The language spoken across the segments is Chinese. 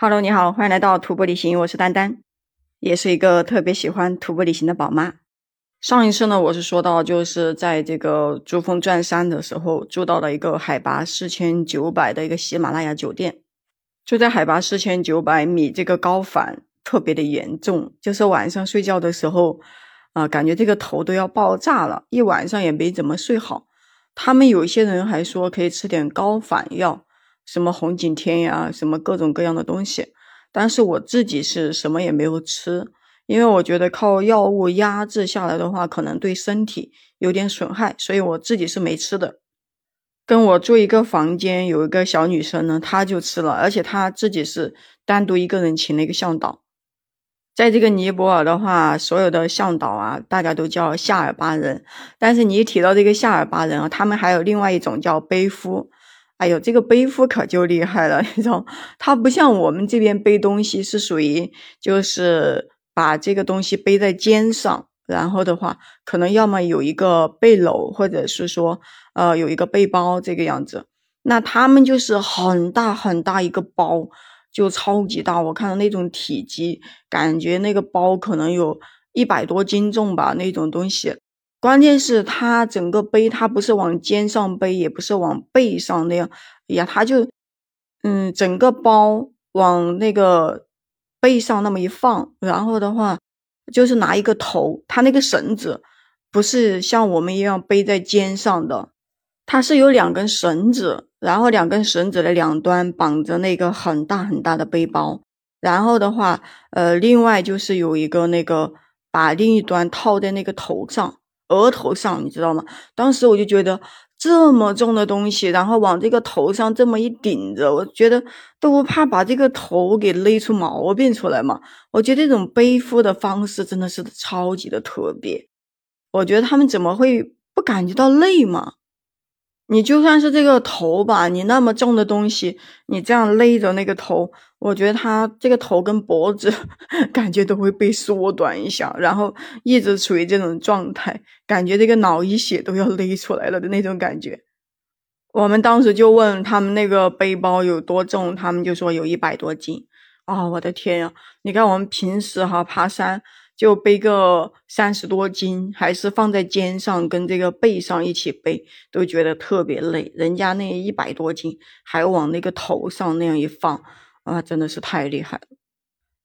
Hello，你好，欢迎来到徒步旅行，我是丹丹，也是一个特别喜欢徒步旅行的宝妈。上一次呢，我是说到就是在这个珠峰转山的时候，住到了一个海拔四千九百的一个喜马拉雅酒店，就在海拔四千九百米，这个高反特别的严重，就是晚上睡觉的时候啊，感觉这个头都要爆炸了，一晚上也没怎么睡好。他们有些人还说可以吃点高反药，什么红景天呀，什么各种各样的东西，但是我自己是什么也没有吃。因为我觉得靠药物压制下来的话，可能对身体有点损害，所以我自己是没吃的。跟我住一个房间有一个小女生呢，她就吃了，而且她自己是单独一个人请了一个向导。在这个尼泊尔的话，所有的向导啊，大家都叫夏尔巴人，但是你一提到这个夏尔巴人啊，他们还有另外一种叫背夫。哎呦，这个背夫可就厉害了，你知道，他不像我们这边背东西是属于就是。把这个东西背在肩上，然后的话，可能要么有一个背篓，或者是说，呃，有一个背包这个样子。那他们就是很大很大一个包，就超级大。我看到那种体积，感觉那个包可能有一百多斤重吧，那种东西。关键是它整个背，它不是往肩上背，也不是往背上那样，呀，它就，嗯，整个包往那个。背上那么一放，然后的话就是拿一个头，它那个绳子不是像我们一样背在肩上的，它是有两根绳子，然后两根绳子的两端绑着那个很大很大的背包，然后的话，呃，另外就是有一个那个把另一端套在那个头上，额头上，你知道吗？当时我就觉得。这么重的东西，然后往这个头上这么一顶着，我觉得都不怕把这个头给勒出毛病出来嘛？我觉得这种背负的方式真的是超级的特别。我觉得他们怎么会不感觉到累吗？你就算是这个头吧，你那么重的东西，你这样勒着那个头，我觉得他这个头跟脖子 感觉都会被缩短一下，然后一直处于这种状态，感觉这个脑溢血都要勒出来了的那种感觉。我们当时就问他们那个背包有多重，他们就说有一百多斤。哦，我的天呀！你看我们平时哈爬山。就背个三十多斤，还是放在肩上跟这个背上一起背，都觉得特别累。人家那一百多斤，还往那个头上那样一放，啊，真的是太厉害了。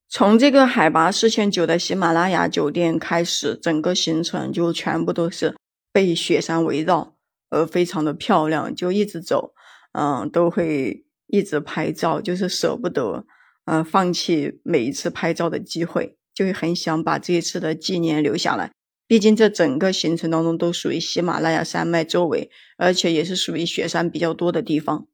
从这个海拔四千九的喜马拉雅酒店开始，整个行程就全部都是被雪山围绕，呃，非常的漂亮，就一直走，嗯，都会一直拍照，就是舍不得，呃，放弃每一次拍照的机会。就会很想把这一次的纪念留下来，毕竟这整个行程当中都属于喜马拉雅山脉周围，而且也是属于雪山比较多的地方。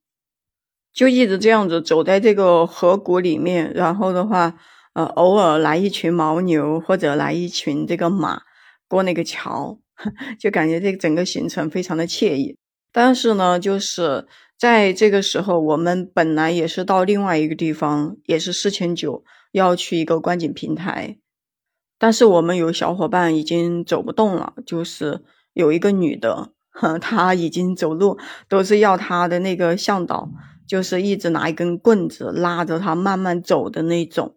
就一直这样子走在这个河谷里面，然后的话，呃，偶尔来一群牦牛或者来一群这个马过那个桥，就感觉这整个行程非常的惬意。但是呢，就是在这个时候，我们本来也是到另外一个地方，也是四千九。要去一个观景平台，但是我们有小伙伴已经走不动了，就是有一个女的，她已经走路都是要她的那个向导，就是一直拿一根棍子拉着她慢慢走的那种，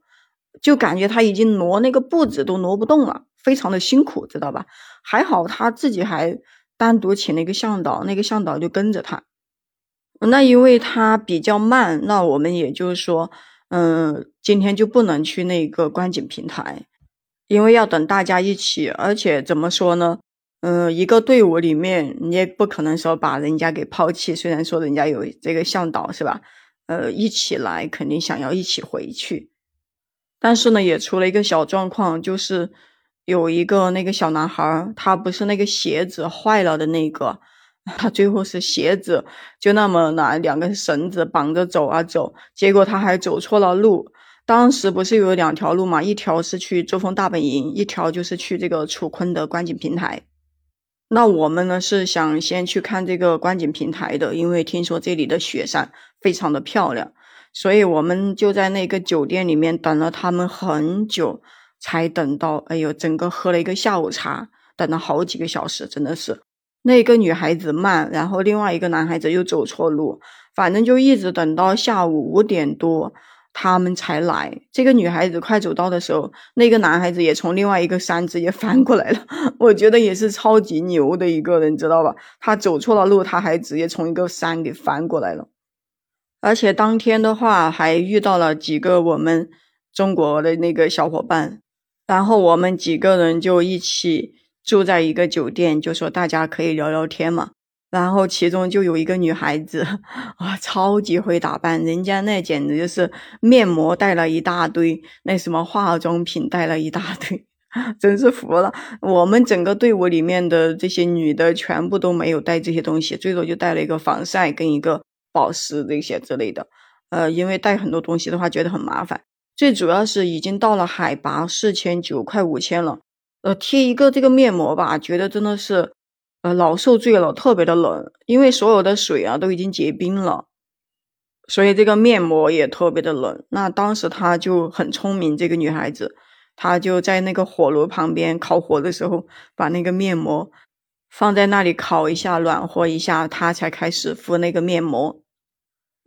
就感觉她已经挪那个步子都挪不动了，非常的辛苦，知道吧？还好她自己还单独请了一个向导，那个向导就跟着她。那因为她比较慢，那我们也就是说。嗯，今天就不能去那个观景平台，因为要等大家一起，而且怎么说呢？嗯，一个队伍里面你也不可能说把人家给抛弃，虽然说人家有这个向导是吧？呃，一起来肯定想要一起回去，但是呢，也出了一个小状况，就是有一个那个小男孩，他不是那个鞋子坏了的那个。他最后是鞋子就那么拿两根绳子绑着走啊走，结果他还走错了路。当时不是有两条路嘛，一条是去珠峰大本营，一条就是去这个楚坤的观景平台。那我们呢是想先去看这个观景平台的，因为听说这里的雪山非常的漂亮，所以我们就在那个酒店里面等了他们很久，才等到。哎呦，整个喝了一个下午茶，等了好几个小时，真的是。那个女孩子慢，然后另外一个男孩子又走错路，反正就一直等到下午五点多，他们才来。这个女孩子快走到的时候，那个男孩子也从另外一个山直接 翻过来了。我觉得也是超级牛的一个人，知道吧？他走错了路，他还直接从一个山给翻过来了。而且当天的话，还遇到了几个我们中国的那个小伙伴，然后我们几个人就一起住在一个酒店，就说大家可以聊聊天嘛。然后其中就有一个女孩子，啊，超级会打扮，人家那简直就是面膜带了一大堆，那什么化妆品带了一大堆，真是服了。我们整个队伍里面的这些女的全部都没有带这些东西，最多就带了一个防晒跟一个保湿这些之类的。呃，因为带很多东西的话觉得很麻烦，最主要是已经到了海拔四千九快五千了，呃，贴一个这个面膜吧，觉得真的是。呃，老受罪了，特别的冷，因为所有的水啊都已经结冰了，所以这个面膜也特别的冷。那当时她就很聪明，这个女孩子，她就在那个火炉旁边烤火的时候，把那个面膜放在那里烤一下，暖和一下，她才开始敷那个面膜。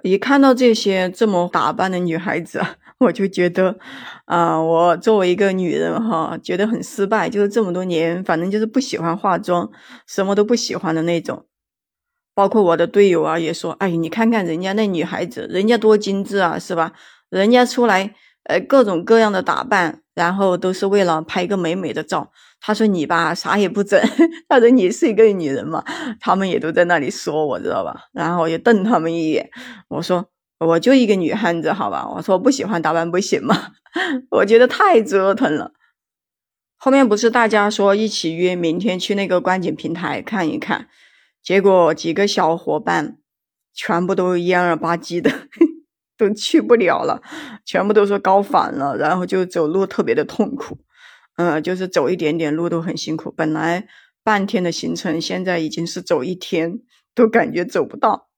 一看到这些这么打扮的女孩子。我就觉得，啊，我作为一个女人哈，觉得很失败。就是这么多年，反正就是不喜欢化妆，什么都不喜欢的那种。包括我的队友啊，也说：“哎，你看看人家那女孩子，人家多精致啊，是吧？人家出来，呃，各种各样的打扮，然后都是为了拍一个美美的照。”他说：“你吧，啥也不整。”他说：“你是一个女人嘛。”他们也都在那里说我，知道吧？然后我就瞪他们一眼，我说。我就一个女汉子，好吧？我说不喜欢打扮不行吗？我觉得太折腾了。后面不是大家说一起约明天去那个观景平台看一看，结果几个小伙伴全部都蔫儿吧唧的，都去不了了，全部都说高反了，然后就走路特别的痛苦，嗯，就是走一点点路都很辛苦。本来半天的行程，现在已经是走一天都感觉走不到。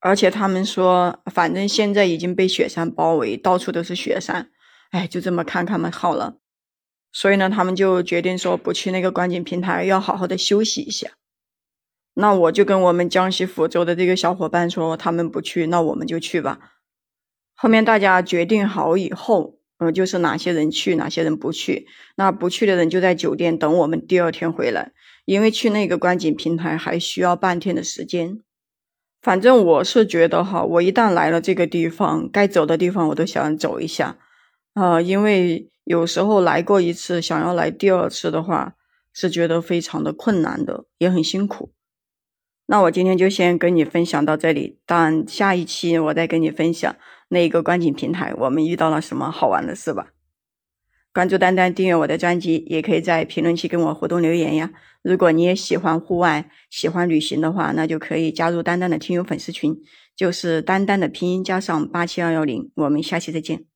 而且他们说，反正现在已经被雪山包围，到处都是雪山，哎，就这么看看嘛，好了。所以呢，他们就决定说不去那个观景平台，要好好的休息一下。那我就跟我们江西抚州的这个小伙伴说，他们不去，那我们就去吧。后面大家决定好以后，嗯，就是哪些人去，哪些人不去。那不去的人就在酒店等我们第二天回来，因为去那个观景平台还需要半天的时间。反正我是觉得哈，我一旦来了这个地方，该走的地方我都想走一下，啊，因为有时候来过一次，想要来第二次的话，是觉得非常的困难的，也很辛苦。那我今天就先跟你分享到这里，但下一期我再跟你分享那个观景平台，我们遇到了什么好玩的事吧。关注丹丹，订阅我的专辑，也可以在评论区跟我互动留言呀。如果你也喜欢户外、喜欢旅行的话，那就可以加入丹丹的听友粉丝群，就是丹丹的拼音加上八七二幺零。我们下期再见。